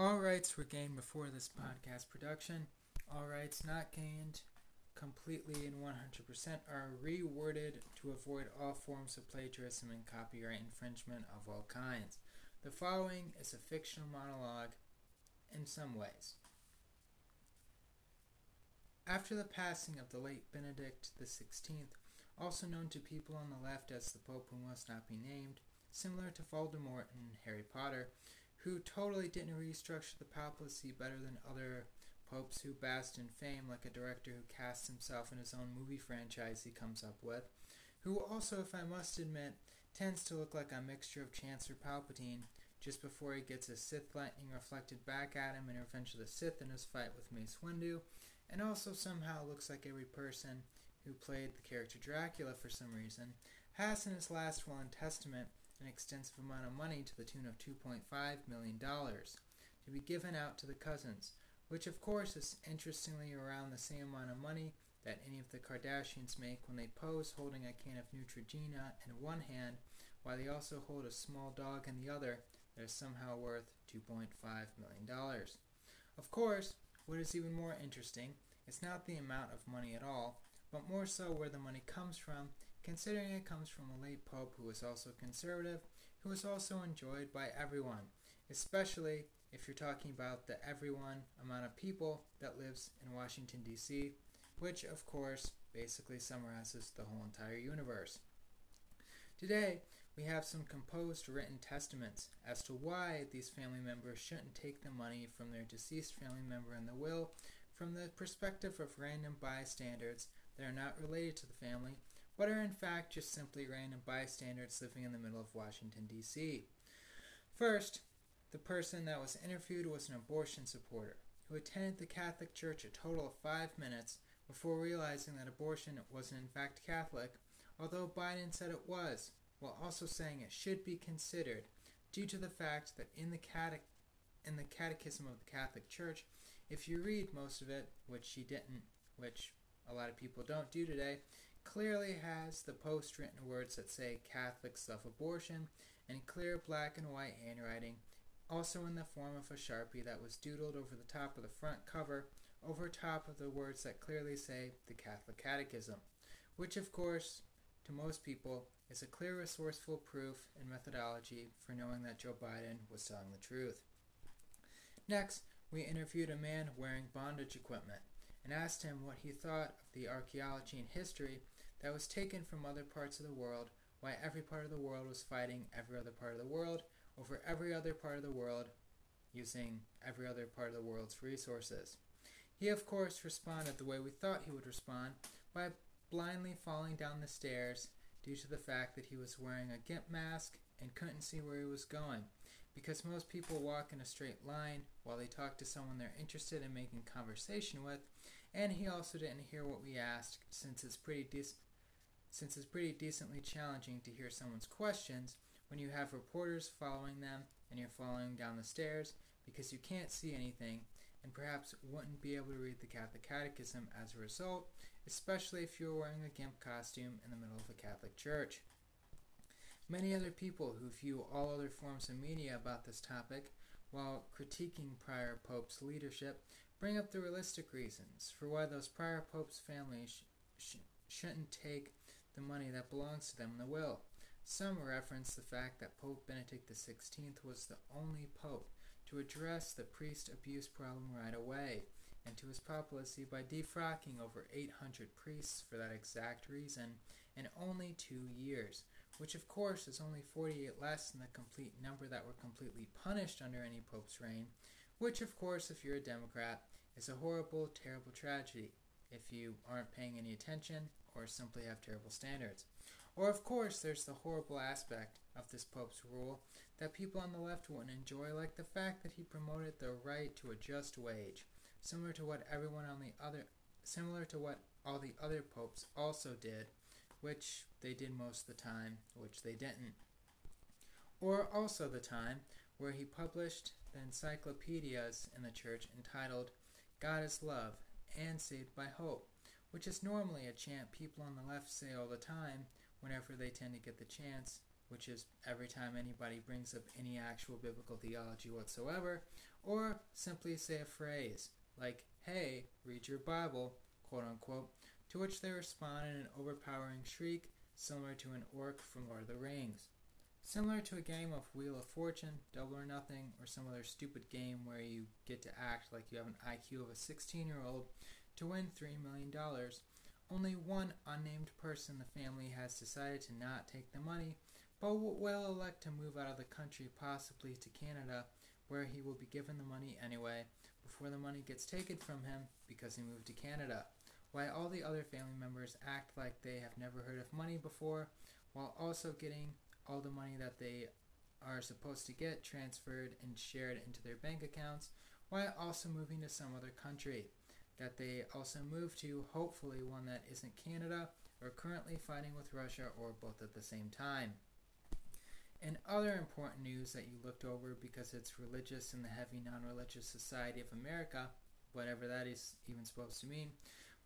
All rights were gained before this podcast production. All rights not gained completely and 100% are reworded to avoid all forms of plagiarism and copyright infringement of all kinds. The following is a fictional monologue in some ways. After the passing of the late Benedict XVI, also known to people on the left as the Pope who must not be named, similar to Voldemort in Harry Potter, who totally didn't restructure the papacy better than other popes who basked in fame, like a director who casts himself in his own movie franchise he comes up with, who also, if I must admit, tends to look like a mixture of Chancellor Palpatine just before he gets his Sith lightning reflected back at him in Revenge of the Sith in his fight with Mace Windu, and also somehow looks like every person who played the character Dracula for some reason has in his last will and testament an extensive amount of money to the tune of $2.5 million to be given out to the cousins, which of course is interestingly around the same amount of money that any of the Kardashians make when they pose holding a can of Neutrogena in one hand while they also hold a small dog in the other that is somehow worth $2.5 million. Of course, what is even more interesting is not the amount of money at all, but more so where the money comes from considering it comes from a late pope who was also conservative, who was also enjoyed by everyone, especially if you're talking about the everyone amount of people that lives in Washington, D.C., which, of course, basically summarizes the whole entire universe. Today, we have some composed written testaments as to why these family members shouldn't take the money from their deceased family member in the will from the perspective of random bystanders that are not related to the family but are in fact just simply random bystanders living in the middle of Washington, D.C. First, the person that was interviewed was an abortion supporter who attended the Catholic Church a total of five minutes before realizing that abortion wasn't in fact Catholic, although Biden said it was, while also saying it should be considered due to the fact that in the, catech- in the Catechism of the Catholic Church, if you read most of it, which she didn't, which a lot of people don't do today, clearly has the post written words that say Catholic self abortion in clear black and white handwriting, also in the form of a sharpie that was doodled over the top of the front cover, over top of the words that clearly say the Catholic Catechism, which, of course, to most people, is a clear, resourceful proof and methodology for knowing that Joe Biden was telling the truth. Next, we interviewed a man wearing bondage equipment and asked him what he thought of the archaeology and history that was taken from other parts of the world, why every part of the world was fighting every other part of the world over every other part of the world using every other part of the world's resources. He, of course, responded the way we thought he would respond by blindly falling down the stairs due to the fact that he was wearing a GIMP mask and couldn't see where he was going. Because most people walk in a straight line while they talk to someone they're interested in making conversation with, and he also didn't hear what we asked since it's pretty de- since it's pretty decently challenging to hear someone's questions when you have reporters following them and you're following down the stairs because you can't see anything and perhaps wouldn't be able to read the Catholic Catechism as a result, especially if you're wearing a GIMP costume in the middle of a Catholic church. Many other people who view all other forms of media about this topic, while critiquing prior popes' leadership, bring up the realistic reasons for why those prior popes' families sh- sh- shouldn't take the money that belongs to them in the will. Some reference the fact that Pope Benedict XVI was the only pope to address the priest abuse problem right away, and to his papacy by defrocking over 800 priests for that exact reason in only two years, which of course is only 48 less than the complete number that were completely punished under any pope's reign, which of course, if you're a Democrat, is a horrible, terrible tragedy if you aren't paying any attention or simply have terrible standards. Or, of course, there's the horrible aspect of this Pope's rule that people on the left wouldn't enjoy, like the fact that he promoted the right to a just wage, similar to what everyone on the other, similar to what all the other popes also did, which they did most of the time, which they didn't. Or also the time where he published the encyclopedias in the church entitled God is Love and Saved by Hope, which is normally a chant people on the left say all the time whenever they tend to get the chance which is every time anybody brings up any actual biblical theology whatsoever, or simply say a phrase like, hey, read your Bible, quote unquote, to which they respond in an overpowering shriek similar to an orc from Lord of the Rings. Similar to a game of Wheel of Fortune, Double or Nothing, or some other stupid game where you get to act like you have an IQ of a 16 year old to win $3 million, only one unnamed person in the family has decided to not take the money, but will elect to move out of the country, possibly to Canada, where he will be given the money anyway, before the money gets taken from him because he moved to Canada. While all the other family members act like they have never heard of money before, while also getting all the money that they are supposed to get transferred and shared into their bank accounts, while also moving to some other country that they also move to, hopefully one that isn't Canada or currently fighting with Russia or both at the same time. And other important news that you looked over because it's religious in the heavy non religious society of America, whatever that is even supposed to mean,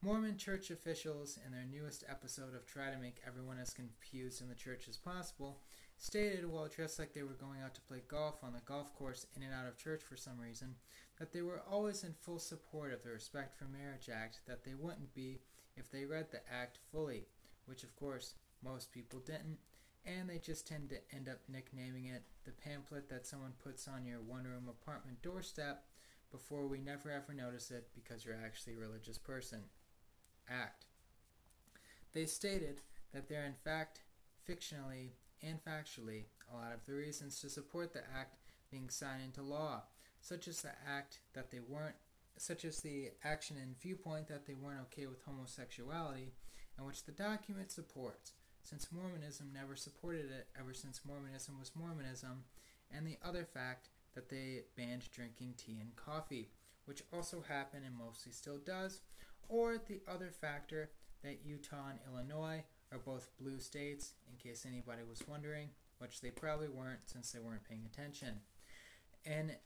Mormon church officials, in their newest episode of Try to Make Everyone as Confused in the Church as Possible, stated while dressed like they were going out to play golf on the golf course in and out of church for some reason that they were always in full support of the Respect for Marriage Act, that they wouldn't be if they read the act fully, which of course most people didn't, and they just tend to end up nicknaming it the pamphlet that someone puts on your one room apartment doorstep before we never ever notice it because you're actually a religious person. Act. They stated that they're in fact, fictionally and factually, a lot of the reasons to support the act being signed into law, such as the act that they weren't, such as the action and viewpoint that they weren't okay with homosexuality, and which the document supports, since Mormonism never supported it ever since Mormonism was Mormonism, and the other fact that they banned drinking tea and coffee, which also happened and mostly still does, or the other factor that Utah and Illinois are both blue states, in case anybody was wondering, which they probably weren't since they weren't paying attention. And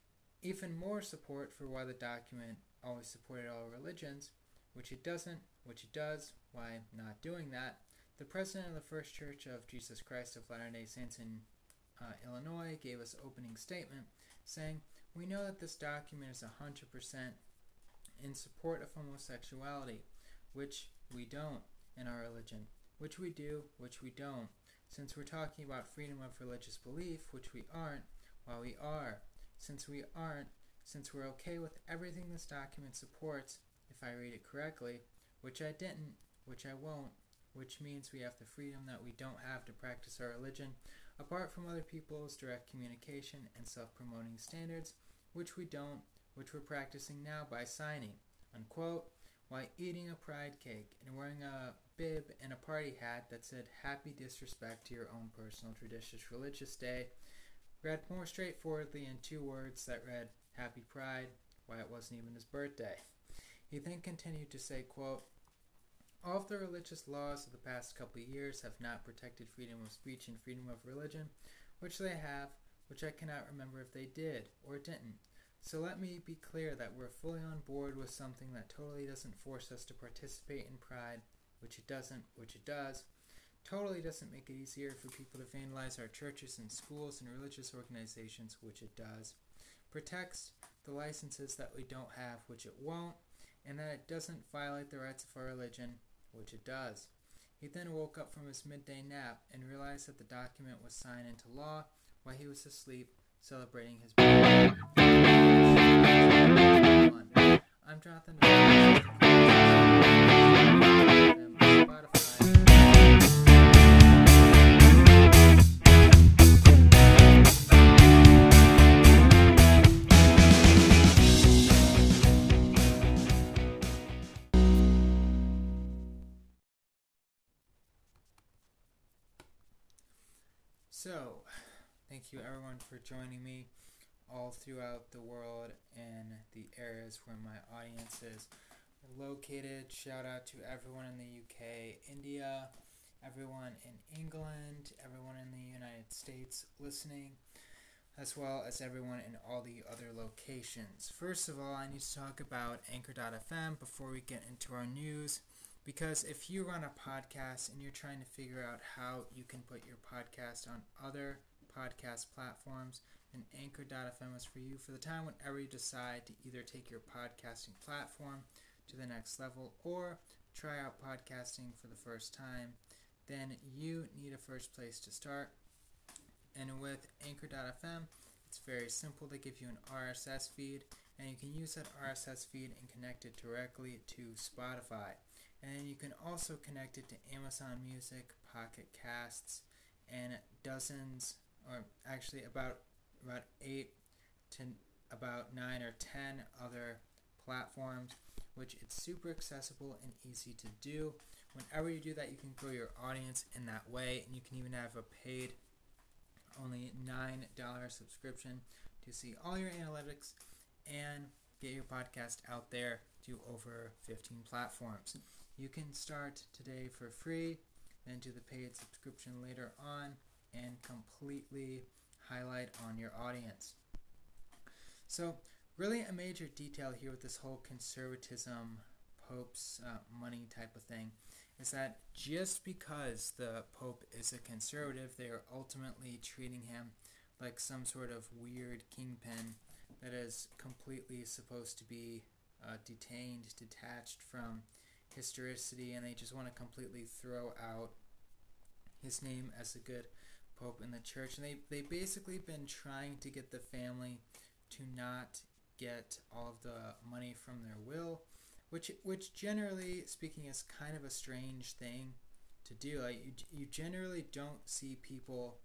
even more support for why the document always supported all religions, which it doesn't, which it does, why not doing that. The president of the First Church of Jesus Christ of Latter day Saints in uh, Illinois gave us opening statement saying, We know that this document is 100% in support of homosexuality, which we don't in our religion, which we do, which we don't. Since we're talking about freedom of religious belief, which we aren't, while we are, since we aren't, since we're okay with everything this document supports, if I read it correctly, which I didn't, which I won't, which means we have the freedom that we don't have to practice our religion apart from other people's direct communication and self promoting standards, which we don't, which we're practicing now by signing, unquote, while eating a pride cake and wearing a bib and a party hat that said happy disrespect to your own personal traditional religious day, read more straightforwardly in two words that read happy pride, why it wasn't even his birthday. He then continued to say, quote, all of the religious laws of the past couple of years have not protected freedom of speech and freedom of religion, which they have, which I cannot remember if they did or didn't. So let me be clear that we're fully on board with something that totally doesn't force us to participate in pride, which it doesn't, which it does. Totally doesn't make it easier for people to vandalize our churches and schools and religious organizations, which it does. Protects the licenses that we don't have, which it won't. And that it doesn't violate the rights of our religion, which it does. He then woke up from his midday nap and realized that the document was signed into law while he was asleep celebrating his birthday. I'm Jonathan. Thank you everyone for joining me all throughout the world and the areas where my audience is located. Shout out to everyone in the UK, India, everyone in England, everyone in the United States listening, as well as everyone in all the other locations. First of all, I need to talk about Anchor.fm before we get into our news Because if you run a podcast and you're trying to figure out how you can put your podcast on other podcast platforms, and Anchor.fm is for you for the time whenever you decide to either take your podcasting platform to the next level or try out podcasting for the first time. Then you need a first place to start. And with Anchor.fm, it's very simple. They give you an RSS feed, and you can use that RSS feed and connect it directly to Spotify. And you can also connect it to Amazon Music, Pocket Casts, and dozens, or actually about about eight to about nine or ten other platforms, which it's super accessible and easy to do. Whenever you do that, you can grow your audience in that way, and you can even have a paid, only nine dollar subscription to see all your analytics and get your podcast out there to over 15 platforms. You can start today for free, then do the paid subscription later on, and completely highlight on your audience. So, really, a major detail here with this whole conservatism, Pope's uh, money type of thing is that just because the Pope is a conservative, they are ultimately treating him like some sort of weird kingpin that is completely supposed to be uh, detained, detached from historicity, and they just want to completely throw out his name as a good pope in the church. And they they basically been trying to get the family to not get all of the money from their will, which which generally speaking is kind of a strange thing to do. Like you, you generally don't see people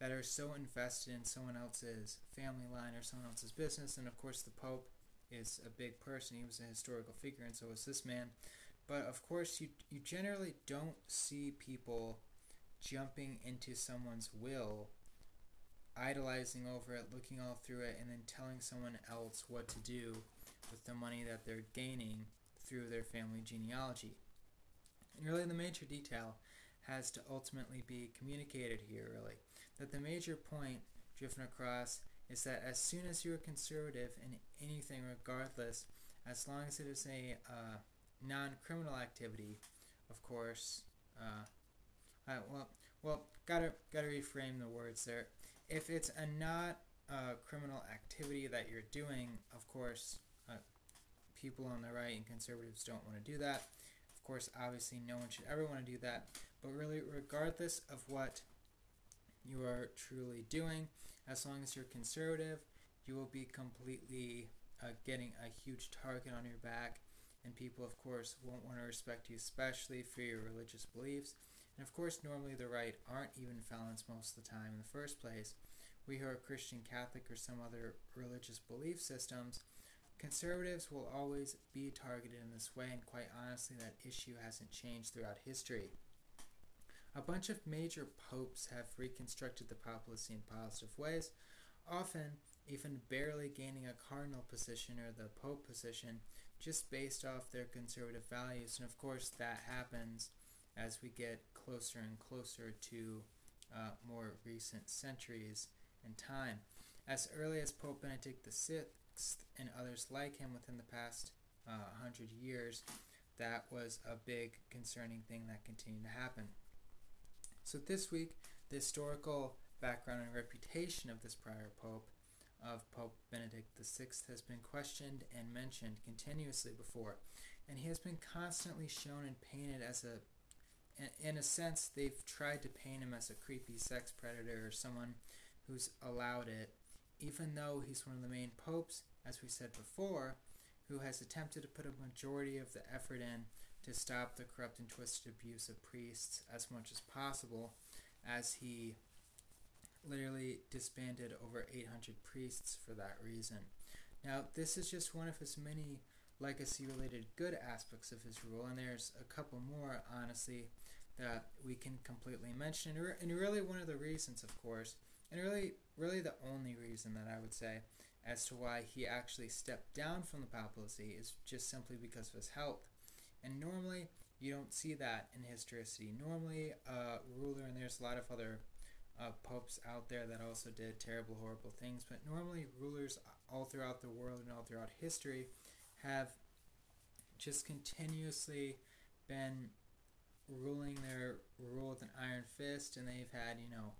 that are so invested in someone else's family line or someone else's business. And of course, the Pope is a big person. He was a historical figure, and so was this man. But of course, you you generally don't see people jumping into someone's will, idolizing over it, looking all through it, and then telling someone else what to do with the money that they're gaining through their family genealogy. And really, the major detail has to ultimately be communicated here, really. That the major point driven across is that as soon as you're conservative in anything, regardless, as long as it is a uh, non criminal activity, of course, uh, well, well, gotta gotta reframe the words there. If it's a not uh, criminal activity that you're doing, of course, uh, people on the right and conservatives don't want to do that. Of course, obviously, no one should ever want to do that. But really, regardless of what you are truly doing, as long as you're conservative, you will be completely uh, getting a huge target on your back. And people, of course, won't want to respect you, especially for your religious beliefs. And of course, normally the right aren't even felons most of the time in the first place. We who are Christian, Catholic, or some other religious belief systems, conservatives will always be targeted in this way, and quite honestly, that issue hasn't changed throughout history. A bunch of major popes have reconstructed the papacy in positive ways, often even barely gaining a cardinal position or the pope position just based off their conservative values. And of course, that happens as we get closer and closer to uh, more recent centuries in time. As early as Pope Benedict VI and others like him within the past uh, hundred years, that was a big concerning thing that continued to happen. So this week, the historical background and reputation of this prior pope, of Pope Benedict VI, has been questioned and mentioned continuously before, and he has been constantly shown and painted as a in a sense, they've tried to paint him as a creepy sex predator or someone who's allowed it, even though he's one of the main popes, as we said before, who has attempted to put a majority of the effort in to stop the corrupt and twisted abuse of priests as much as possible, as he literally disbanded over 800 priests for that reason. Now, this is just one of his many legacy related good aspects of his rule, and there's a couple more, honestly, that we can completely mention. And really, one of the reasons, of course, and really, really the only reason that I would say as to why he actually stepped down from the papacy is just simply because of his health. And normally, you don't see that in historicity. Normally, a ruler, and there's a lot of other uh, popes out there that also did terrible, horrible things, but normally rulers all throughout the world and all throughout history have just continuously been ruling their rule with an iron fist, and they've had, you know,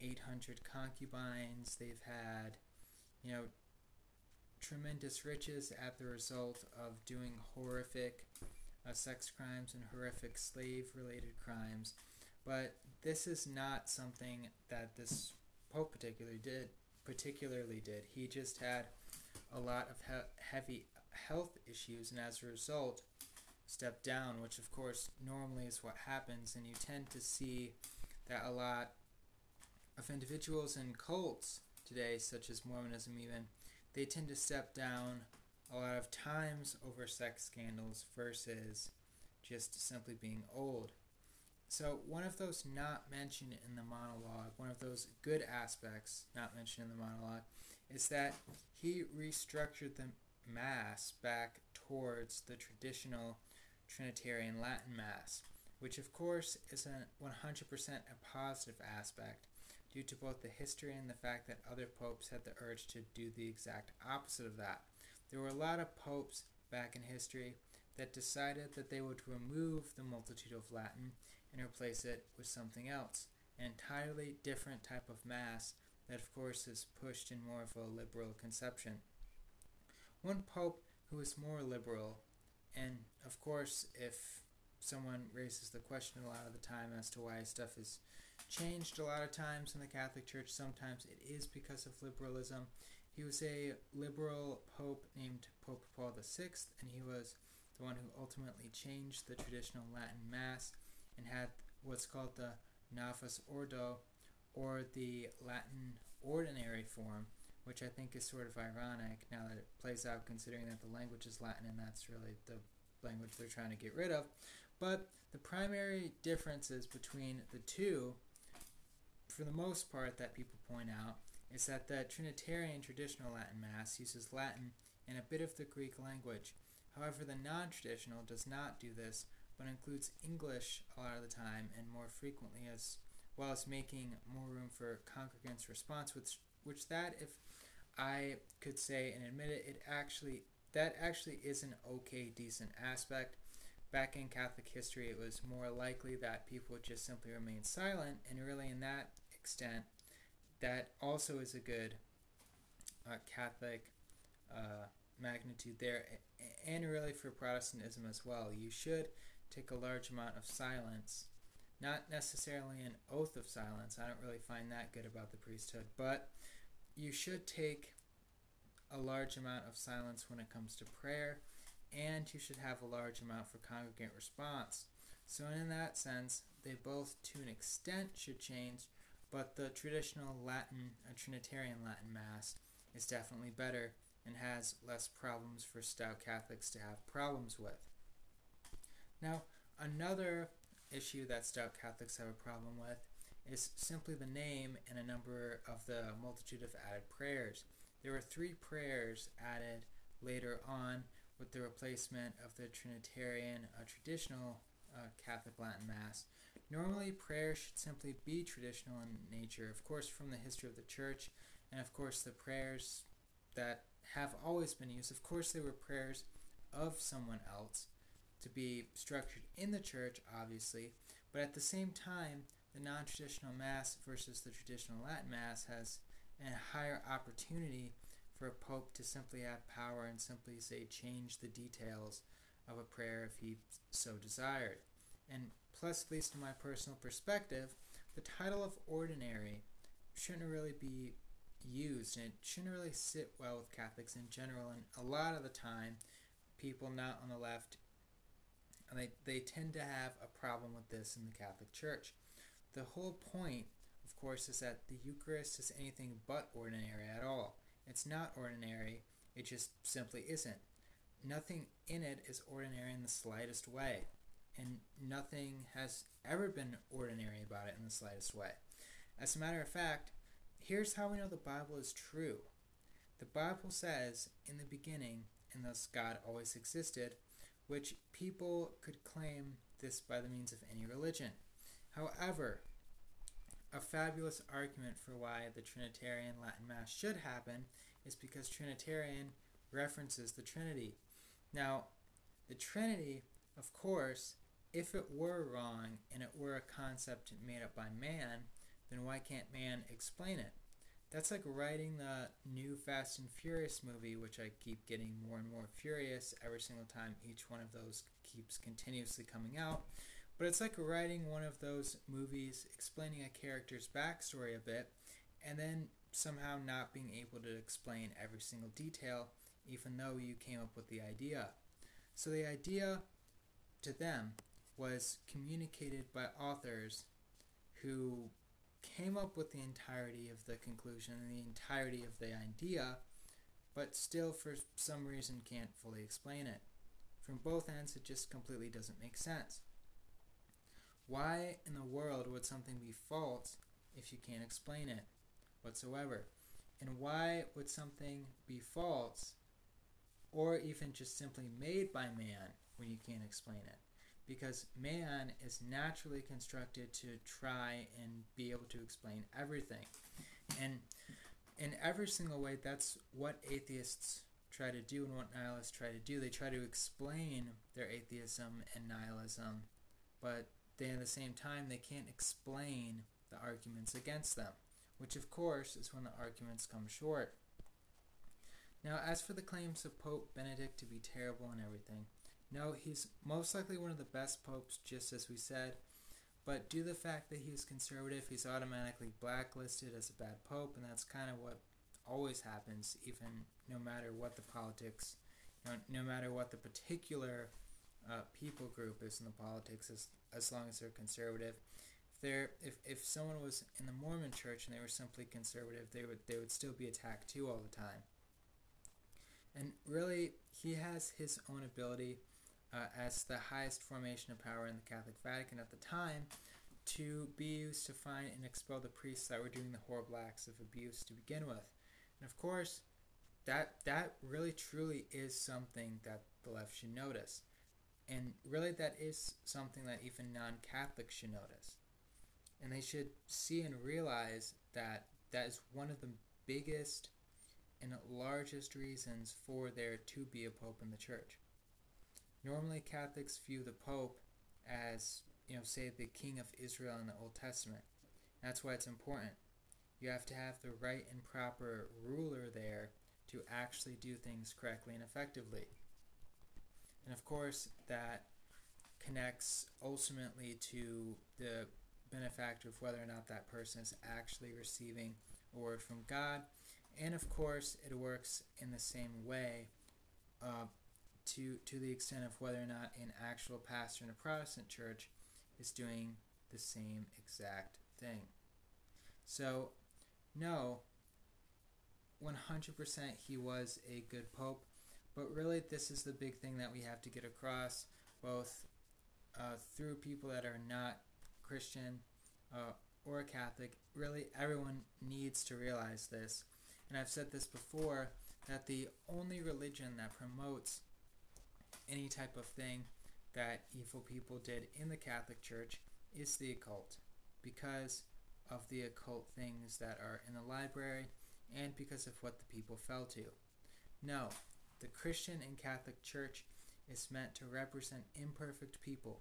800 concubines. They've had, you know, tremendous riches at the result of doing horrific uh, sex crimes and horrific slave related crimes. But this is not something that this Pope particularly did. Particularly did. He just had a lot of he- heavy health issues, and as a result, stepped down. Which, of course, normally is what happens, and you tend to see that a lot of individuals in cults today, such as Mormonism, even they tend to step down a lot of times over sex scandals versus just simply being old. So, one of those not mentioned in the monologue, one of those good aspects not mentioned in the monologue, is that he restructured the Mass back towards the traditional Trinitarian Latin Mass, which of course is a 100% a positive aspect due to both the history and the fact that other popes had the urge to do the exact opposite of that. There were a lot of popes back in history that decided that they would remove the multitude of Latin and replace it with something else, an entirely different type of Mass that, of course, is pushed in more of a liberal conception. One pope who was more liberal, and of course, if someone raises the question a lot of the time as to why stuff is changed a lot of times in the Catholic Church. Sometimes it is because of liberalism. He was a liberal pope named Pope Paul VI, and he was the one who ultimately changed the traditional Latin Mass and had what's called the Novus Ordo, or the Latin ordinary form, which I think is sort of ironic now that it plays out considering that the language is Latin and that's really the language they're trying to get rid of. But the primary differences between the two for the most part, that people point out is that the Trinitarian traditional Latin Mass uses Latin and a bit of the Greek language. However, the non traditional does not do this, but includes English a lot of the time and more frequently, as well as making more room for congregants' response, which, which that, if I could say and admit it, it actually that actually is an okay, decent aspect. Back in Catholic history, it was more likely that people would just simply remain silent, and really, in that extent, that also is a good uh, Catholic uh, magnitude there, and really for Protestantism as well. You should take a large amount of silence, not necessarily an oath of silence. I don't really find that good about the priesthood, but you should take a large amount of silence when it comes to prayer, and you should have a large amount for congregant response. So, in that sense, they both, to an extent, should change, but the traditional Latin, a Trinitarian Latin Mass, is definitely better and has less problems for stout Catholics to have problems with. Now, another issue that stout Catholics have a problem with is simply the name and a number of the multitude of added prayers. There were three prayers added later on with the replacement of the Trinitarian uh, traditional uh, Catholic Latin Mass Normally, prayer should simply be traditional in nature, of course, from the history of the church, and of course, the prayers that have always been used. Of course, they were prayers of someone else to be structured in the church, obviously, but at the same time, the non traditional Mass versus the traditional Latin Mass has a higher opportunity for a pope to simply have power and simply say change the details of a prayer if he so desired. And plus, at least in my personal perspective, the title of ordinary shouldn't really be used and it shouldn't really sit well with Catholics in general. And a lot of the time, people not on the left, they, they tend to have a problem with this in the Catholic Church. The whole point, of course, is that the Eucharist is anything but ordinary at all. It's not ordinary, it just simply isn't. Nothing in it is ordinary in the slightest way and nothing has ever been ordinary about it in the slightest way. As a matter of fact, here's how we know the Bible is true. The Bible says, in the beginning, and thus God always existed, which people could claim this by the means of any religion. However, a fabulous argument for why the Trinitarian Latin Mass should happen is because Trinitarian references the Trinity. Now, the Trinity, of course, if it were wrong and it were a concept made up by man, then why can't man explain it? That's like writing the new Fast and Furious movie, which I keep getting more and more furious every single time each one of those keeps continuously coming out. But it's like writing one of those movies explaining a character's backstory a bit and then somehow not being able to explain every single detail, even though you came up with the idea. So the idea to them was communicated by authors who came up with the entirety of the conclusion and the entirety of the idea, but still for some reason can't fully explain it. From both ends, it just completely doesn't make sense. Why in the world would something be false if you can't explain it whatsoever? And why would something be false or even just simply made by man when you can't explain it? because man is naturally constructed to try and be able to explain everything. And in every single way, that's what atheists try to do and what nihilists try to do. They try to explain their atheism and nihilism, but they, at the same time, they can't explain the arguments against them, which, of course, is when the arguments come short. Now, as for the claims of Pope Benedict to be terrible and everything, no, he's most likely one of the best popes, just as we said. But due to the fact that he's conservative, he's automatically blacklisted as a bad pope, and that's kind of what always happens, even no matter what the politics, know, no matter what the particular uh, people group is in the politics, as, as long as they're conservative. If they're if, if someone was in the Mormon church and they were simply conservative, they would they would still be attacked too all the time. And really, he has his own ability uh, as the highest formation of power in the Catholic Vatican at the time to be used to find and expel the priests that were doing the horrible acts of abuse to begin with. And of course, that that really truly is something that the left should notice. And really that is something that even non-Catholics should notice. And they should see and realize that that is one of the biggest and largest reasons for there to be a pope in the church. Normally, Catholics view the Pope as, you know, say the King of Israel in the Old Testament. That's why it's important. You have to have the right and proper ruler there to actually do things correctly and effectively. And of course, that connects ultimately to the benefactor of whether or not that person is actually receiving a word from God. And of course, it works in the same way uh, to to the extent of whether or not an actual pastor in a Protestant church is doing the same exact thing. So, no, 100% he was a good pope, but really this is the big thing that we have to get across, both uh, through people that are not Christian uh, or Catholic. Really, everyone needs to realize this. And I've said this before that the only religion that promotes any type of thing that evil people did in the Catholic Church is the occult because of the occult things that are in the library and because of what the people fell to. No, the Christian and Catholic Church is meant to represent imperfect people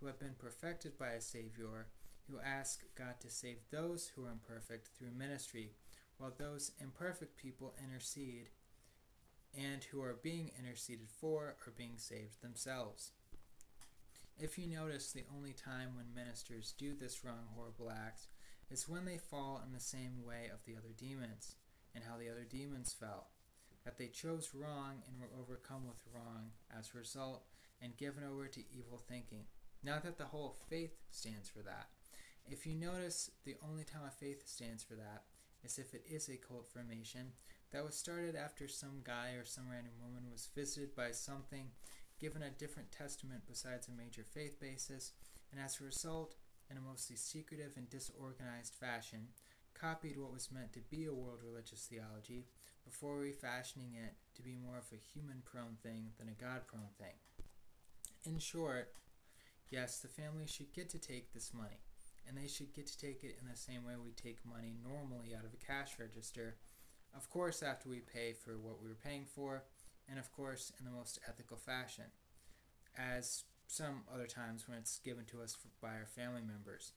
who have been perfected by a Savior who ask God to save those who are imperfect through ministry, while those imperfect people intercede and who are being interceded for are being saved themselves. If you notice, the only time when ministers do this wrong, horrible act is when they fall in the same way of the other demons, and how the other demons fell. That they chose wrong and were overcome with wrong as a result, and given over to evil thinking. Not that the whole faith stands for that. If you notice, the only time a faith stands for that is if it is a cult formation that was started after some guy or some random woman was visited by something, given a different testament besides a major faith basis, and as a result, in a mostly secretive and disorganized fashion, copied what was meant to be a world religious theology before refashioning it to be more of a human prone thing than a God prone thing. In short, yes, the family should get to take this money, and they should get to take it in the same way we take money normally out of a cash register of course, after we pay for what we were paying for, and of course, in the most ethical fashion. As some other times when it's given to us by our family members.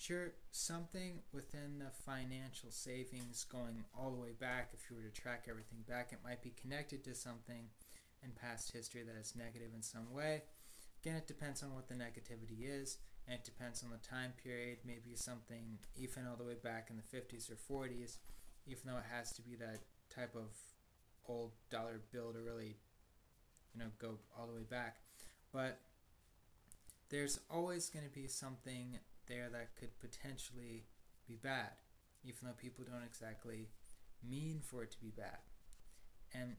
Sure, something within the financial savings going all the way back, if you were to track everything back, it might be connected to something in past history that is negative in some way. Again, it depends on what the negativity is, and it depends on the time period. Maybe something even all the way back in the 50s or 40s, even though it has to be that type of old dollar bill to really, you know, go all the way back. But there's always going to be something there that could potentially be bad, even though people don't exactly mean for it to be bad. And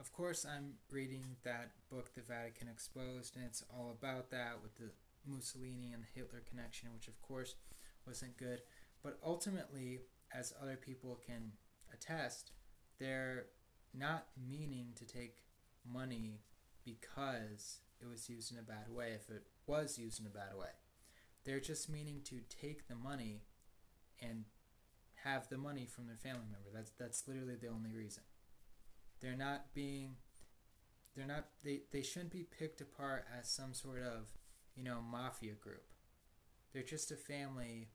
of course, I'm reading that book, The Vatican Exposed, and it's all about that with the Mussolini and the Hitler connection, which of course wasn't good. But ultimately, as other people can attest, they're not meaning to take money because it was used in a bad way, if it was used in a bad way. They're just meaning to take the money and have the money from their family member. That's that's literally the only reason. They're not being they're not they, they shouldn't be picked apart as some sort of, you know, mafia group. They're just a family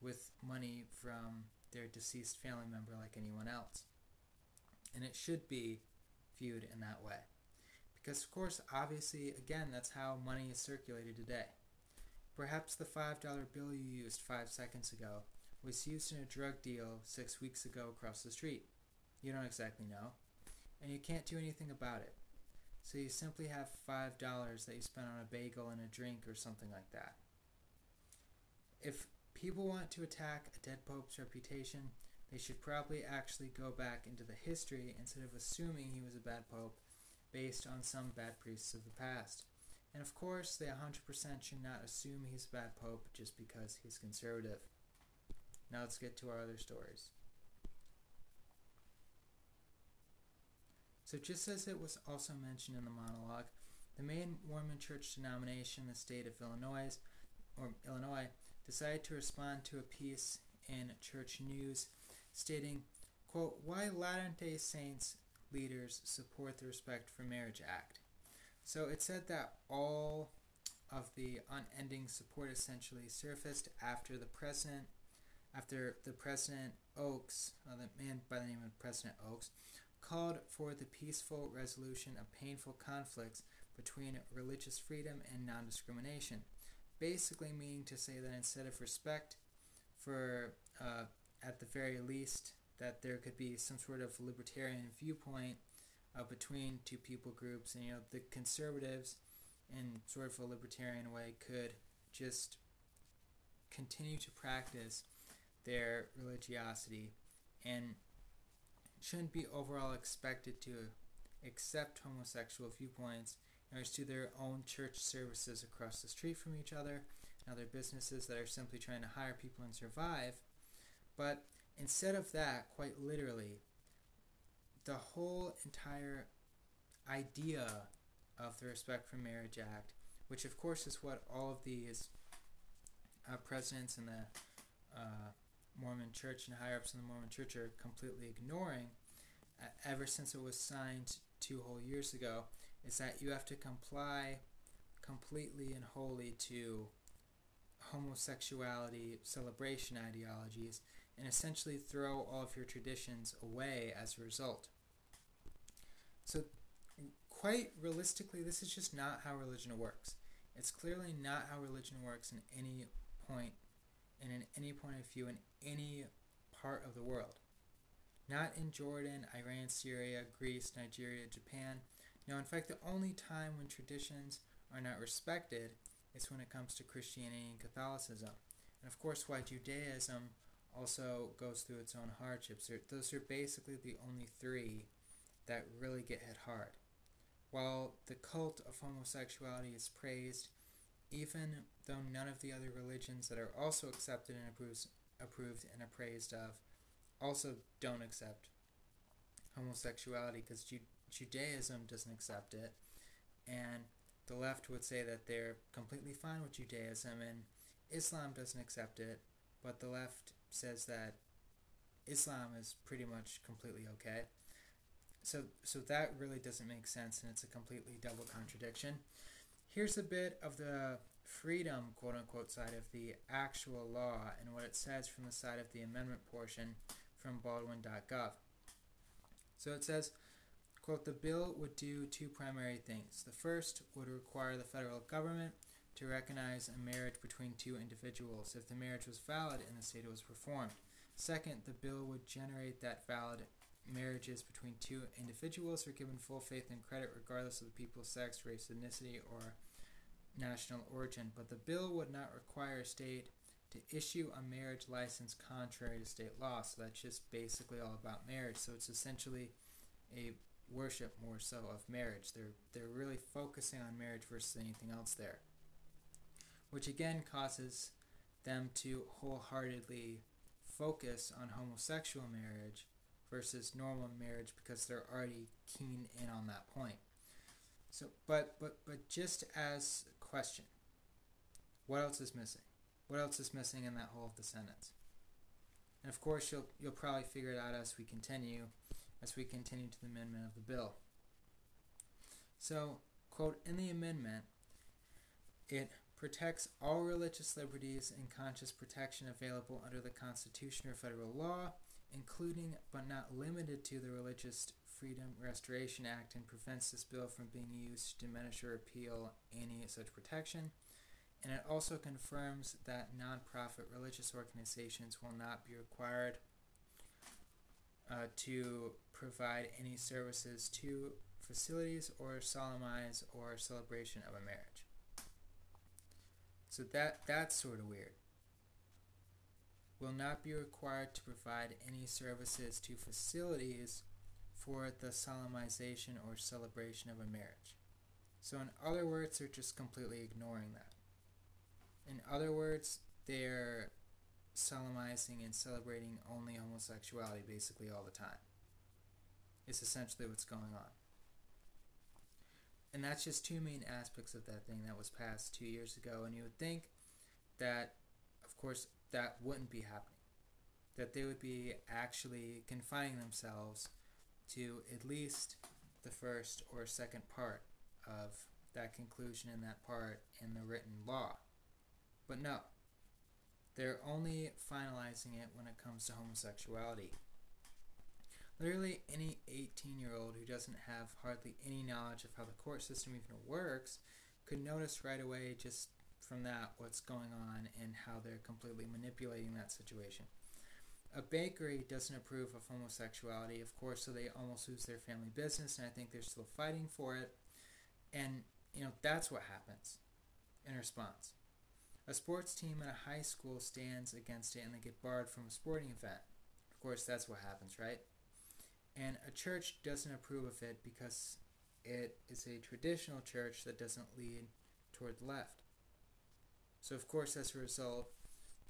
with money from their deceased family member like anyone else. And it should be viewed in that way. Because, of course, obviously, again, that's how money is circulated today. Perhaps the $5 bill you used five seconds ago was used in a drug deal six weeks ago across the street. You don't exactly know, and you can't do anything about it. So you simply have $5 that you spent on a bagel and a drink or something like that. If people want to attack a dead pope's reputation, they should probably actually go back into the history instead of assuming he was a bad pope based on some bad priests of the past. And of course, they 100% should not assume he's a bad pope just because he's conservative. Now let's get to our other stories. So, just as it was also mentioned in the monologue, the main Mormon church denomination in the state of Illinois, or Illinois, decided to respond to a piece in Church News stating, quote, why Latter-day Saints leaders support the Respect for Marriage Act. So it said that all of the unending support essentially surfaced after the president, after the president Oaks, uh, the man by the name of President Oaks, called for the peaceful resolution of painful conflicts between religious freedom and non-discrimination. Basically, meaning to say that instead of respect for, uh, at the very least, that there could be some sort of libertarian viewpoint uh, between two people groups, and you know the conservatives, in sort of a libertarian way, could just continue to practice their religiosity and shouldn't be overall expected to accept homosexual viewpoints in order to their own church services across the street from each other and other businesses that are simply trying to hire people and survive. But Instead of that, quite literally, the whole entire idea of the Respect for Marriage Act, which of course is what all of these uh, presidents in the uh, Mormon Church and higher ups in the Mormon Church are completely ignoring, uh, ever since it was signed two whole years ago, is that you have to comply completely and wholly to homosexuality celebration ideologies and essentially throw all of your traditions away as a result. So, quite realistically, this is just not how religion works. It's clearly not how religion works in any point and in any point of view in any part of the world. Not in Jordan, Iran, Syria, Greece, Nigeria, Japan. No, in fact, the only time when traditions are not respected is when it comes to Christianity and Catholicism. And of course, why Judaism also goes through its own hardships. Those are basically the only three that really get hit hard. While the cult of homosexuality is praised, even though none of the other religions that are also accepted and approved, approved and appraised of also don't accept homosexuality because Ju- Judaism doesn't accept it, and the left would say that they're completely fine with Judaism, and Islam doesn't accept it, but the left says that Islam is pretty much completely okay. So, so that really doesn't make sense, and it's a completely double contradiction. here's a bit of the freedom, quote unquote, side of the actual law and what it says from the side of the amendment portion from Baldwin.gov. So it says, quote, the bill would do two primary things. The first would require the federal government to recognize a marriage between two individuals if the marriage was valid and the state it was performed. Second, the bill would generate that valid marriages between two individuals are given full faith and credit regardless of the people's sex, race, ethnicity, or national origin. But the bill would not require a state to issue a marriage license contrary to state law. So that's just basically all about marriage. So it's essentially a worship more so of marriage. They're they're really focusing on marriage versus anything else there. Which again causes them to wholeheartedly focus on homosexual marriage versus normal marriage because they're already keen in on that point. So, but but but just as a question, what else is missing? What else is missing in that whole of the sentence? And of course, you'll you'll probably figure it out as we continue, as we continue to the amendment of the bill. So, quote in the amendment, it protects all religious liberties and conscious protection available under the Constitution or federal law, including but not limited to the Religious Freedom Restoration Act, and prevents this bill from being used to diminish or repeal any such protection. And it also confirms that nonprofit religious organizations will not be required uh, to provide any services to facilities or solemnize or celebration of a marriage. So that that's sort of weird. Will not be required to provide any services to facilities for the solemnization or celebration of a marriage. So in other words, they're just completely ignoring that. In other words, they're solemnizing and celebrating only homosexuality basically all the time. It's essentially what's going on. And that's just two main aspects of that thing that was passed two years ago. And you would think that, of course, that wouldn't be happening. That they would be actually confining themselves to at least the first or second part of that conclusion in that part in the written law. But no, they're only finalizing it when it comes to homosexuality. Literally, any 18 year old who doesn't have hardly any knowledge of how the court system even works could notice right away, just from that, what's going on and how they're completely manipulating that situation. A bakery doesn't approve of homosexuality, of course, so they almost lose their family business, and I think they're still fighting for it. And, you know, that's what happens in response. A sports team at a high school stands against it and they get barred from a sporting event. Of course, that's what happens, right? And a church doesn't approve of it because it is a traditional church that doesn't lead toward the left. So, of course, as a result,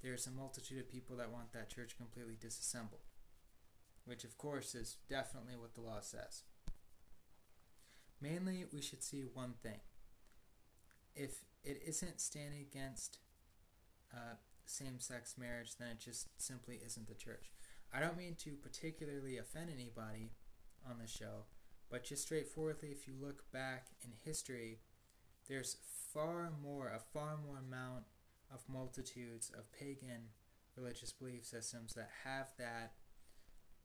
there's a multitude of people that want that church completely disassembled, which, of course, is definitely what the law says. Mainly, we should see one thing. If it isn't standing against uh, same sex marriage, then it just simply isn't the church. I don't mean to particularly offend anybody on the show, but just straightforwardly, if you look back in history, there's far more, a far more amount of multitudes of pagan religious belief systems that have that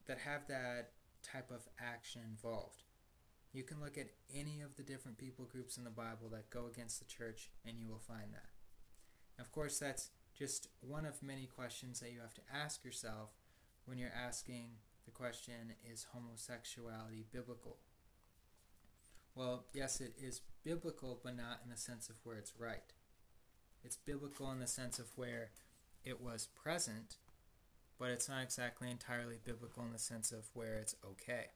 that have that type of action involved. You can look at any of the different people groups in the Bible that go against the church and you will find that. Of course, that's just one of many questions that you have to ask yourself when you're asking the question is homosexuality biblical? Well, yes, it is biblical, but not in the sense of where it's right. It's biblical in the sense of where it was present, but it's not exactly entirely biblical in the sense of where it's okay.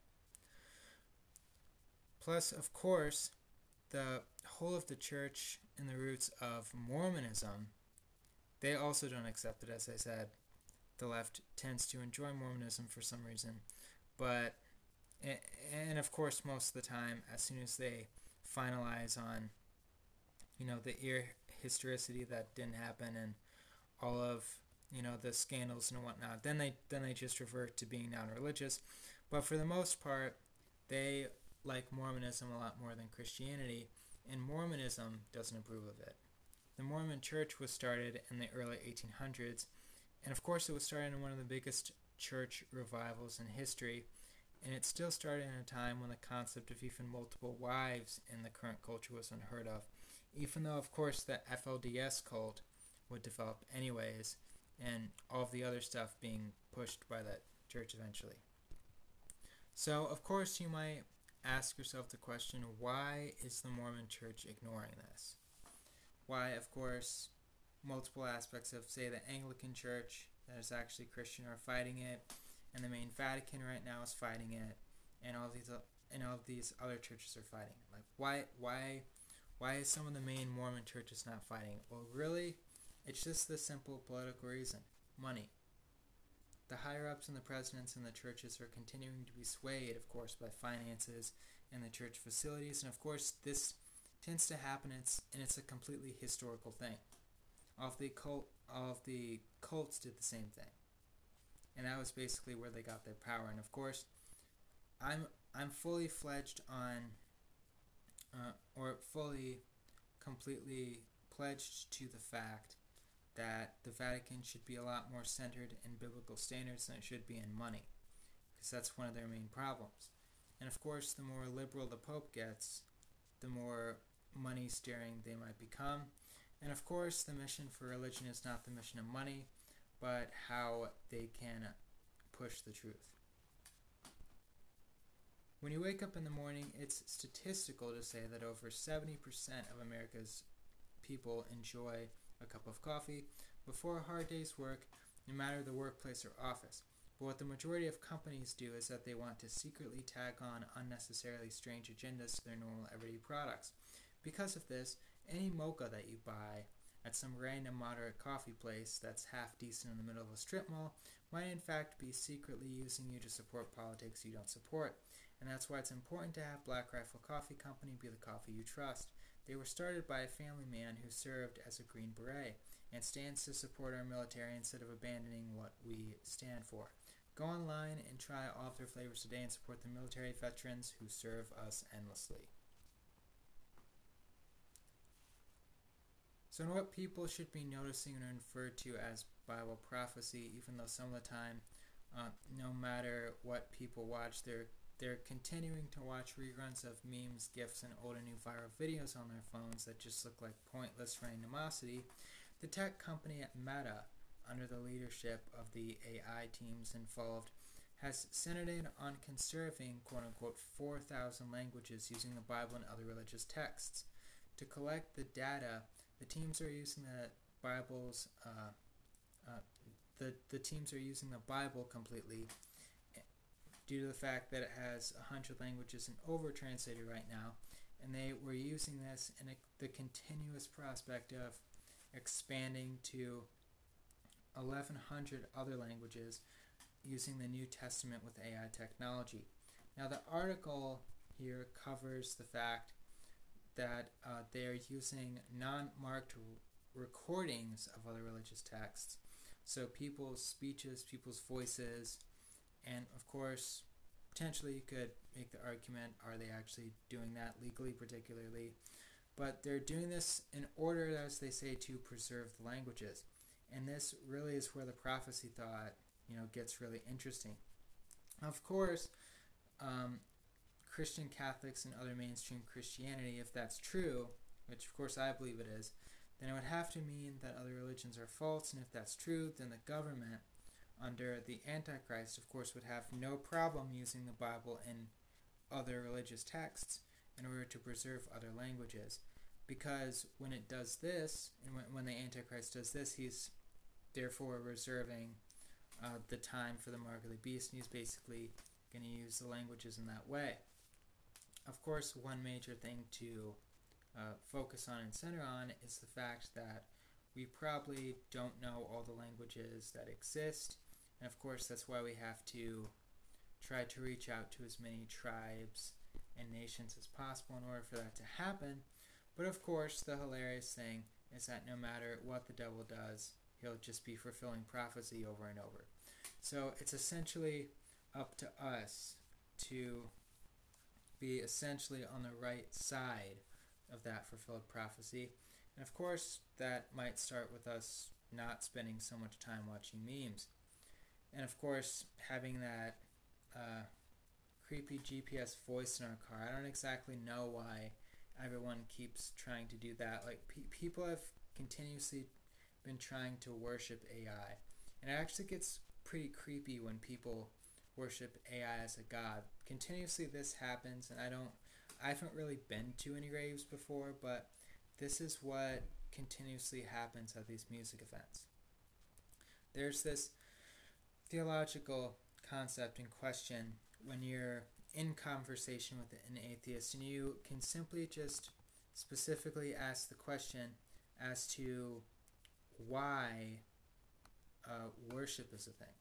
Plus, of course, the whole of the church and the roots of Mormonism, they also don't accept it, as I said the left tends to enjoy Mormonism for some reason. But, and of course, most of the time, as soon as they finalize on, you know, the ear historicity that didn't happen and all of, you know, the scandals and whatnot, then they then they just revert to being non-religious. But for the most part, they like Mormonism a lot more than Christianity and Mormonism doesn't approve of it. The Mormon church was started in the early 1800s, and of course, it was started in one of the biggest church revivals in history, and it still started in a time when the concept of even multiple wives in the current culture was unheard of, even though, of course, the FLDS cult would develop anyways, and all of the other stuff being pushed by that church eventually. So, of course, you might ask yourself the question why is the Mormon church ignoring this? Why, of course, multiple aspects of, say, the Anglican church that is actually Christian are fighting it, and the main Vatican right now is fighting it, and all these uh, and all these other churches are fighting it. Like, why, why, why is some of the main Mormon churches not fighting? Well, really, it's just the simple political reason: money. The higher ups and the presidents and the churches are continuing to be swayed, of course, by finances and the church facilities, and of course, this tends to happen. It's and it's a completely historical thing. All of the cult, all of the cults did the same thing, and that was basically where they got their power. And of course, I'm I'm fully fledged on, uh, or fully, completely pledged to the fact that the Vatican should be a lot more centered in biblical standards than it should be in money, because that's one of their main problems. And of course, the more liberal the Pope gets, the more money steering they might become. And of course, the mission for religion is not the mission of money, but how they can push the truth. When you wake up in the morning, it's statistical to say that over 70% of America's people enjoy a cup of coffee before a hard day's work, no matter the workplace or office. But what the majority of companies do is that they want to secretly tag on unnecessarily strange agendas to their normal everyday products. Because of this, any mocha that you buy at some random moderate coffee place that's half decent in the middle of a strip mall might in fact be secretly using you to support politics you don't support. And that's why it's important to have Black Rifle Coffee Company be the coffee you trust. They were started by a family man who served as a Green Beret and stands to support our military instead of abandoning what we stand for. Go online and try all of their flavors today and support the military veterans who serve us endlessly. So, what people should be noticing and referred to as Bible prophecy, even though some of the time, uh, no matter what people watch, they're they're continuing to watch reruns of memes, gifs, and old and new viral videos on their phones that just look like pointless randomosity. The tech company at Meta, under the leadership of the AI teams involved, has centered in on conserving quote unquote 4,000 languages using the Bible and other religious texts. To collect the data, the teams are using the Bible's uh, uh, the, the teams are using the Bible completely due to the fact that it has 100 languages and over translated right now. And they were using this in a, the continuous prospect of expanding to 1,100 other languages using the New Testament with AI technology. Now, the article here covers the fact that uh, they are using non marked recordings of other religious texts. So, people's speeches, people's voices, and of course, potentially you could make the argument are they actually doing that legally, particularly? But they're doing this in order, as they say, to preserve the languages. And this really is where the prophecy thought, you know, gets really interesting. Of course, um, Christian Catholics and other mainstream Christianity, if that's true, which of course I believe it is, then it would have to mean that other religions are false. And if that's true, then the government under the Antichrist, of course, would have no problem using the Bible and other religious texts in order to preserve other languages. Because when it does this, and when, when the Antichrist does this, he's therefore reserving uh, the time for the mark of the beast, and he's basically going to use the languages in that way. Of course, one major thing to uh, focus on and center on is the fact that we probably don't know all the languages that exist and of course, that's why we have to try to reach out to as many tribes and nations as possible in order for that to happen. But of course, the hilarious thing is that no matter what the devil does, he'll just be fulfilling prophecy over and over. So it's essentially up to us to be essentially on the right side of that fulfilled prophecy. And of course, that might start with us not spending so much time watching memes. And of course, having that uh, creepy GPS voice in our car. I don't exactly know why everyone keeps trying to do that. Like, pe- people have continuously been trying to worship AI. And it actually gets pretty creepy when people worship AI as a god. Continuously, this happens, and I don't, I haven't really been to any raves before, but this is what continuously happens at these music events. There's this theological concept in question when you're in conversation with an atheist, and you can simply just specifically ask the question as to why uh, worship is a thing.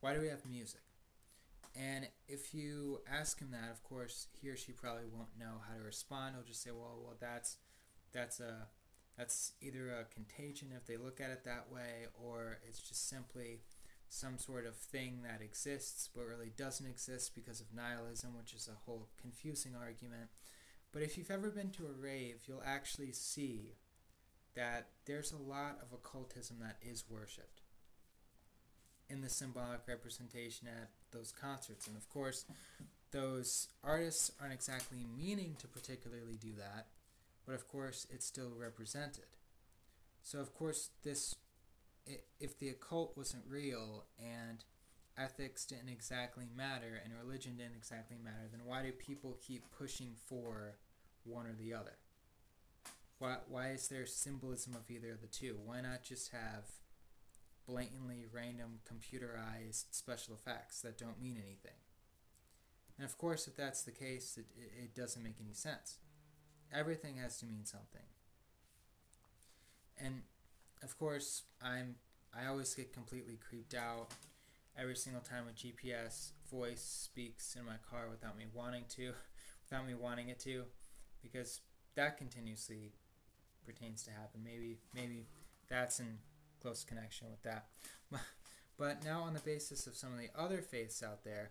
Why do we have music? And if you ask him that, of course, he or she probably won't know how to respond. He'll just say, "Well, well, that's that's a that's either a contagion if they look at it that way, or it's just simply some sort of thing that exists but really doesn't exist because of nihilism, which is a whole confusing argument. But if you've ever been to a rave, you'll actually see that there's a lot of occultism that is worshipped in the symbolic representation at those concerts. And of course, those artists aren't exactly meaning to particularly do that, but of course, it's still represented. So, of course, this if the occult wasn't real and ethics didn't exactly matter and religion didn't exactly matter, then why do people keep pushing for one or the other? Why, why is there symbolism of either of the two? Why not just have blatantly random computerized special effects that don't mean anything. And of course, if that's the case, it, it doesn't make any sense. Everything has to mean something. And of course, I'm I always get completely creeped out every single time a GPS voice speaks in my car without me wanting to, without me wanting it to, because that continuously pertains to happen. Maybe maybe that's in close connection with that. but now, on the basis of some of the other faiths out there,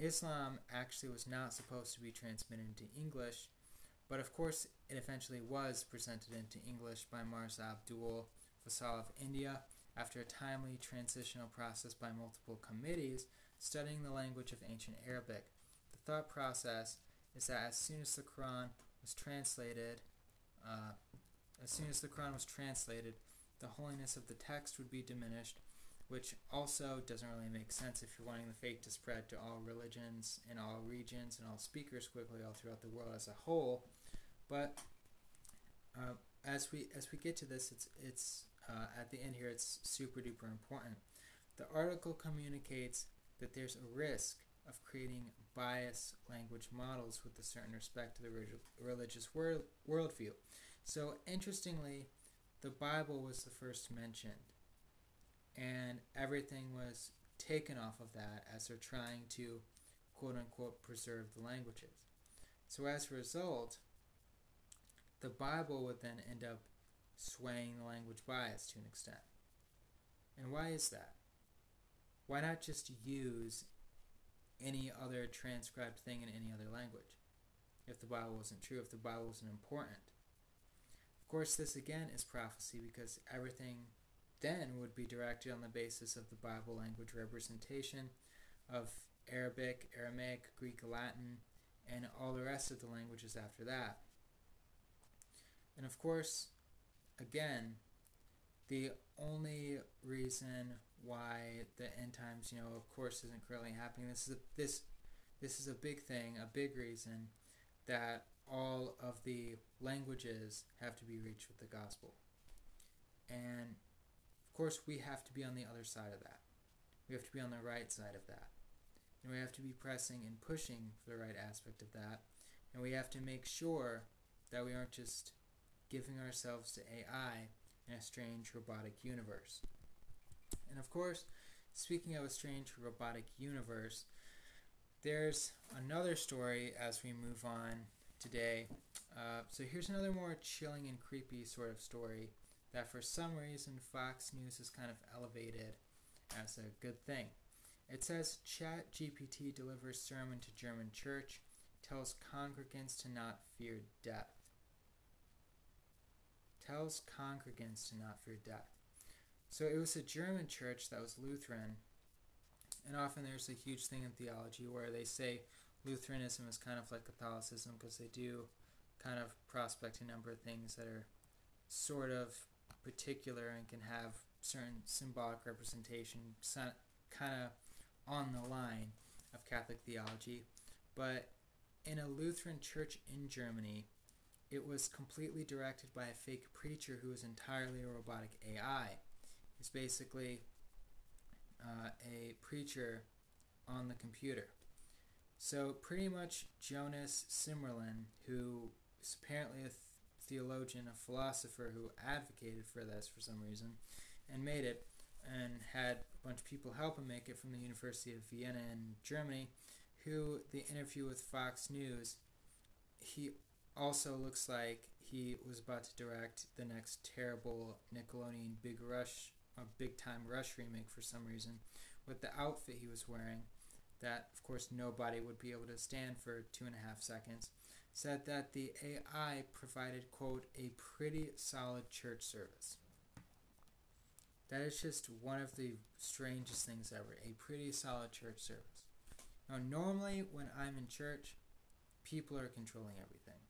Islam actually was not supposed to be transmitted into English, but of course, it eventually was presented into English by Mirza Abdul Faisal of India after a timely transitional process by multiple committees studying the language of ancient Arabic. The thought process is that as soon as the Quran was translated, uh, as soon as the Quran was translated, the holiness of the text would be diminished, which also doesn't really make sense if you're wanting the faith to spread to all religions and all regions and all speakers quickly all throughout the world as a whole. But uh, as we as we get to this, it's it's uh, at the end here. It's super duper important. The article communicates that there's a risk of creating biased language models with a certain respect to the religious world, worldview. So interestingly, the Bible was the first mentioned, and everything was taken off of that as they're trying to quote unquote preserve the languages. So as a result, the Bible would then end up swaying the language bias to an extent. And why is that? Why not just use any other transcribed thing in any other language? If the Bible wasn't true, if the Bible wasn't important course, this again is prophecy because everything then would be directed on the basis of the Bible language representation of Arabic, Aramaic, Greek, Latin, and all the rest of the languages after that. And of course, again, the only reason why the end times, you know, of course, isn't currently happening. This is a, this this is a big thing, a big reason that all of the languages have to be reached with the gospel. And of course, we have to be on the other side of that. We have to be on the right side of that. And we have to be pressing and pushing for the right aspect of that. And we have to make sure that we aren't just giving ourselves to AI in a strange robotic universe. And of course, speaking of a strange robotic universe, there's another story as we move on today. Uh, so here's another more chilling and creepy sort of story that for some reason Fox News has kind of elevated as a good thing. It says Chat GPT delivers sermon to German church, tells congregants to not fear death. tells congregants to not fear death. So it was a German church that was Lutheran, and often there's a huge thing in theology where they say Lutheranism is kind of like Catholicism because they do kind of prospect a number of things that are sort of particular and can have certain symbolic representation kind of on the line of Catholic theology. But in a Lutheran church in Germany, it was completely directed by a fake preacher who was entirely a robotic AI. He's basically uh, a preacher on the computer. So, pretty much Jonas Simmerlein, who is apparently a theologian, a philosopher who advocated for this for some reason and made it, and had a bunch of people help him make it from the University of Vienna in Germany, who the interview with Fox News, he also looks like he was about to direct the next terrible Nickelodeon Big Rush, a big time Rush remake for some reason, with the outfit he was wearing, that of course nobody would be able to stand for two and a half seconds said that the AI provided, quote, a pretty solid church service. That is just one of the strangest things ever. A pretty solid church service. Now, normally when I'm in church, people are controlling everything.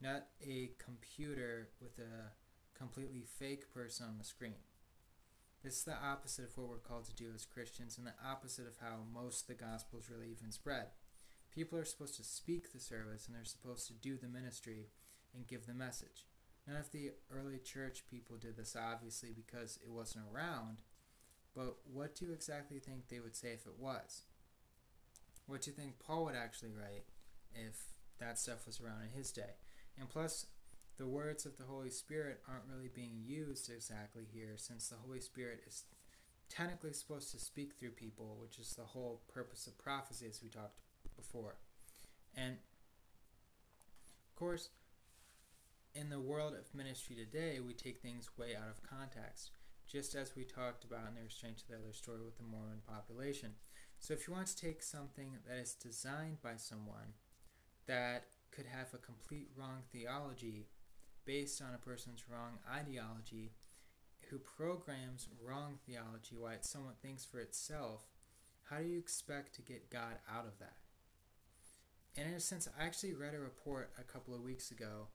Not a computer with a completely fake person on the screen. Is the opposite of what we're called to do as Christians and the opposite of how most of the gospel is really even spread. People are supposed to speak the service and they're supposed to do the ministry and give the message. None of the early church people did this, obviously, because it wasn't around. But what do you exactly think they would say if it was? What do you think Paul would actually write if that stuff was around in his day? And plus, the words of the Holy Spirit aren't really being used exactly here, since the Holy Spirit is technically supposed to speak through people, which is the whole purpose of prophecy, as we talked before. And of course, in the world of ministry today, we take things way out of context, just as we talked about in the restraint to the other story with the Mormon population. So, if you want to take something that is designed by someone that could have a complete wrong theology based on a person's wrong ideology, who programs wrong theology why it somewhat thinks for itself, how do you expect to get God out of that? And in a sense, I actually read a report a couple of weeks ago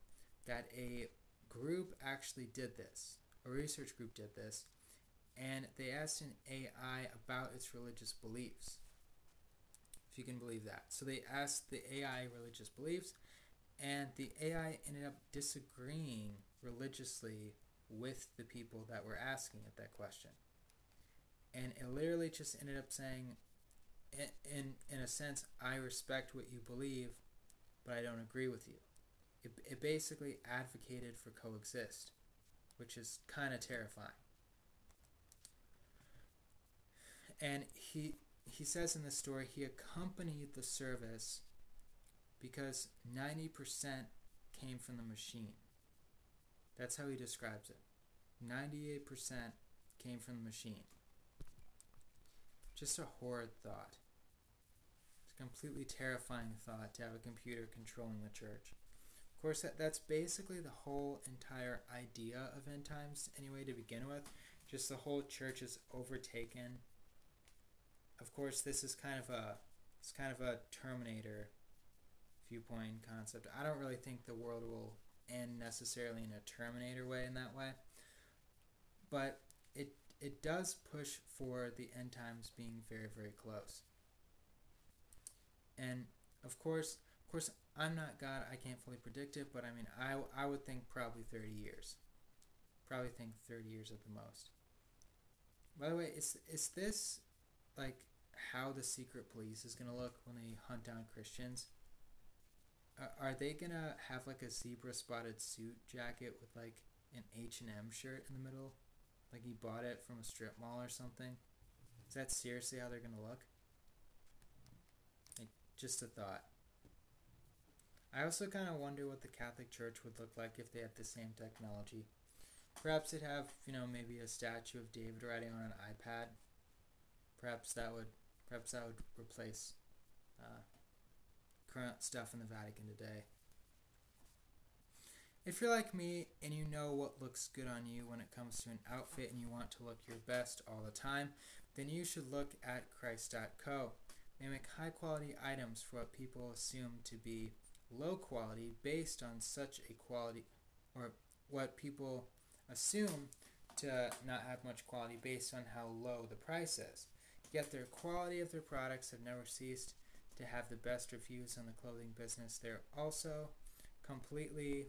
that a group actually did this. A research group did this, and they asked an AI about its religious beliefs. If you can believe that. So they asked the AI religious beliefs, and the AI ended up disagreeing religiously with the people that were asking it that question. And it literally just ended up saying, in in a sense, I respect what you believe, but I don't agree with you. It, it basically advocated for coexist, which is kind of terrifying. And he he says in the story he accompanied the service because 90% came from the machine. That's how he describes it. 98% came from the machine. Just a horrid thought It's a completely terrifying thought to have a computer controlling the church. Of course, that, that's basically the whole entire idea of end times, anyway, to begin with. Just the whole church is overtaken. Of course, this is kind of a it's kind of a Terminator viewpoint concept. I don't really think the world will end necessarily in a Terminator way in that way, but it it does push for the end times being very very close. And of course, of course, I'm not God. I can't fully predict it, but I mean, I, I would think probably 30 years. Probably think 30 years at the most. By the way, is is this like how the secret police is gonna look when they hunt down Christians? Are they gonna have like a zebra spotted suit jacket with like an H and M shirt in the middle, like he bought it from a strip mall or something? Is that seriously how they're gonna look? Like, just a thought. I also kind of wonder what the Catholic Church would look like if they had the same technology. Perhaps they'd have, you know, maybe a statue of David writing on an iPad. Perhaps that would, perhaps that would replace uh, current stuff in the Vatican today. If you're like me and you know what looks good on you when it comes to an outfit and you want to look your best all the time, then you should look at Christ.co. They make high quality items for what people assume to be low quality based on such a quality, or what people assume to not have much quality based on how low the price is. Yet their quality of their products have never ceased to have the best reviews on the clothing business. They're also completely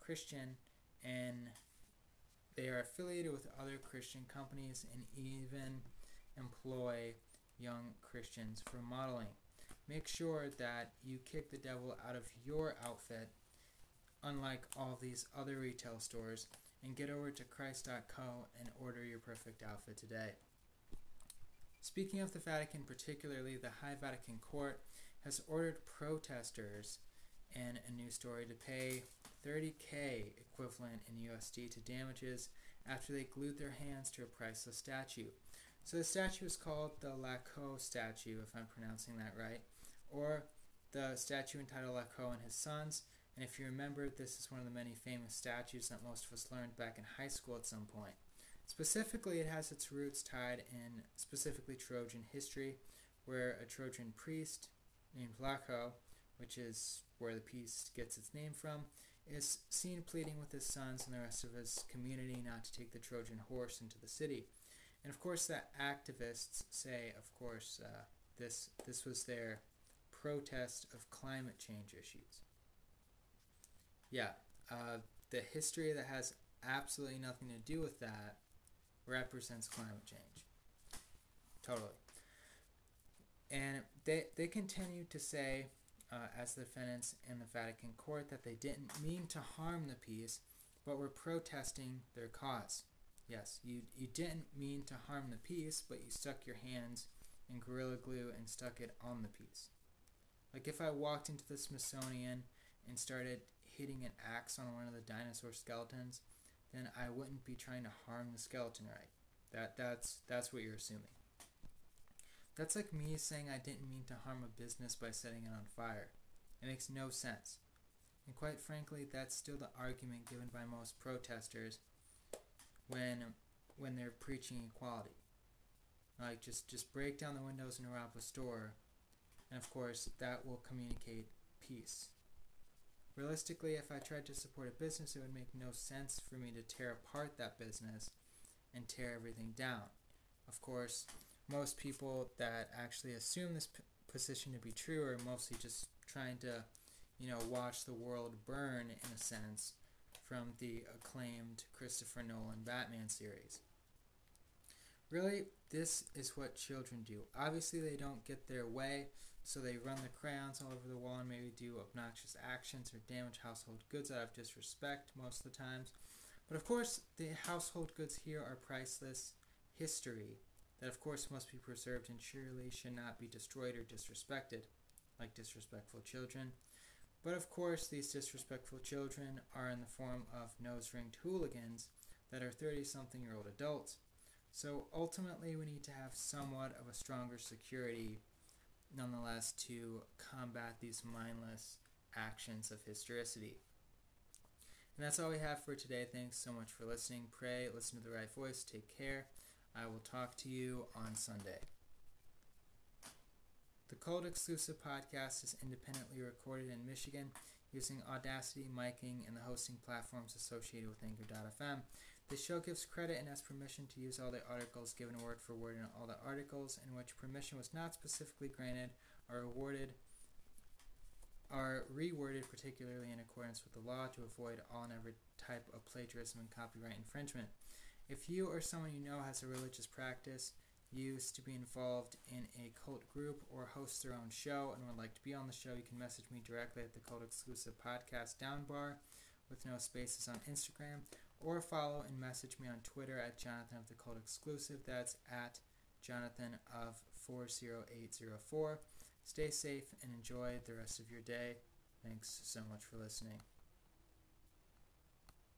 Christian and they are affiliated with other Christian companies and even employ young Christians for modeling. Make sure that you kick the devil out of your outfit, unlike all these other retail stores, and get over to Christ.co and order your perfect outfit today. Speaking of the Vatican, particularly the High Vatican Court has ordered protesters in a new story to pay 30k equivalent in USD to damages after they glued their hands to a priceless statue. So the statue is called the Laco statue, if I'm pronouncing that right, or the statue entitled Laco and His Sons. And if you remember, this is one of the many famous statues that most of us learned back in high school at some point. Specifically, it has its roots tied in specifically Trojan history, where a Trojan priest named Laco, which is where the piece gets its name from, is seen pleading with his sons and the rest of his community not to take the Trojan horse into the city. And of course, that activists say, of course, uh, this this was their protest of climate change issues. Yeah, uh, the history that has absolutely nothing to do with that represents climate change. Totally. And they they continue to say uh, as the defendants in the Vatican court that they didn't mean to harm the piece, but were protesting their cause. Yes, you, you didn't mean to harm the piece, but you stuck your hands in Gorilla Glue and stuck it on the piece. Like if I walked into the Smithsonian and started hitting an axe on one of the dinosaur skeletons, then I wouldn't be trying to harm the skeleton right. That that's that's what you're assuming. That's like me saying I didn't mean to harm a business by setting it on fire. It makes no sense. And quite frankly, that's still the argument given by most protesters when when they're preaching equality. Like just just break down the windows rob a store, and of course that will communicate peace. Realistically, if I tried to support a business, it would make no sense for me to tear apart that business and tear everything down. Of course, most people that actually assume this p- position to be true are mostly just trying to, you know, watch the world burn in a sense from the acclaimed Christopher Nolan Batman series. Really, this is what children do. Obviously, they don't get their way, so they run the crayons all over the wall and maybe do obnoxious actions or damage household goods out of disrespect most of the times. But of course, the household goods here are priceless history that of course must be preserved and surely should not be destroyed or disrespected, like disrespectful children. But of course, these disrespectful children are in the form of nose ringed hooligans that are 30 something year old adults. So ultimately, we need to have somewhat of a stronger security, nonetheless, to combat these mindless actions of historicity. And that's all we have for today. Thanks so much for listening. Pray, listen to the right voice. Take care. I will talk to you on Sunday. The Cult Exclusive podcast is independently recorded in Michigan using Audacity, miking, and the hosting platforms associated with Anchor.fm. This show gives credit and has permission to use all the articles given word for word in all the articles in which permission was not specifically granted are awarded are reworded particularly in accordance with the law to avoid all and every type of plagiarism and copyright infringement. If you or someone you know has a religious practice, used to be involved in a cult group, or hosts their own show and would like to be on the show, you can message me directly at the Cult Exclusive Podcast down bar with no spaces on Instagram, or follow and message me on Twitter at Jonathan of the Cult Exclusive. That's at Jonathan of 40804. Stay safe and enjoy the rest of your day. Thanks so much for listening.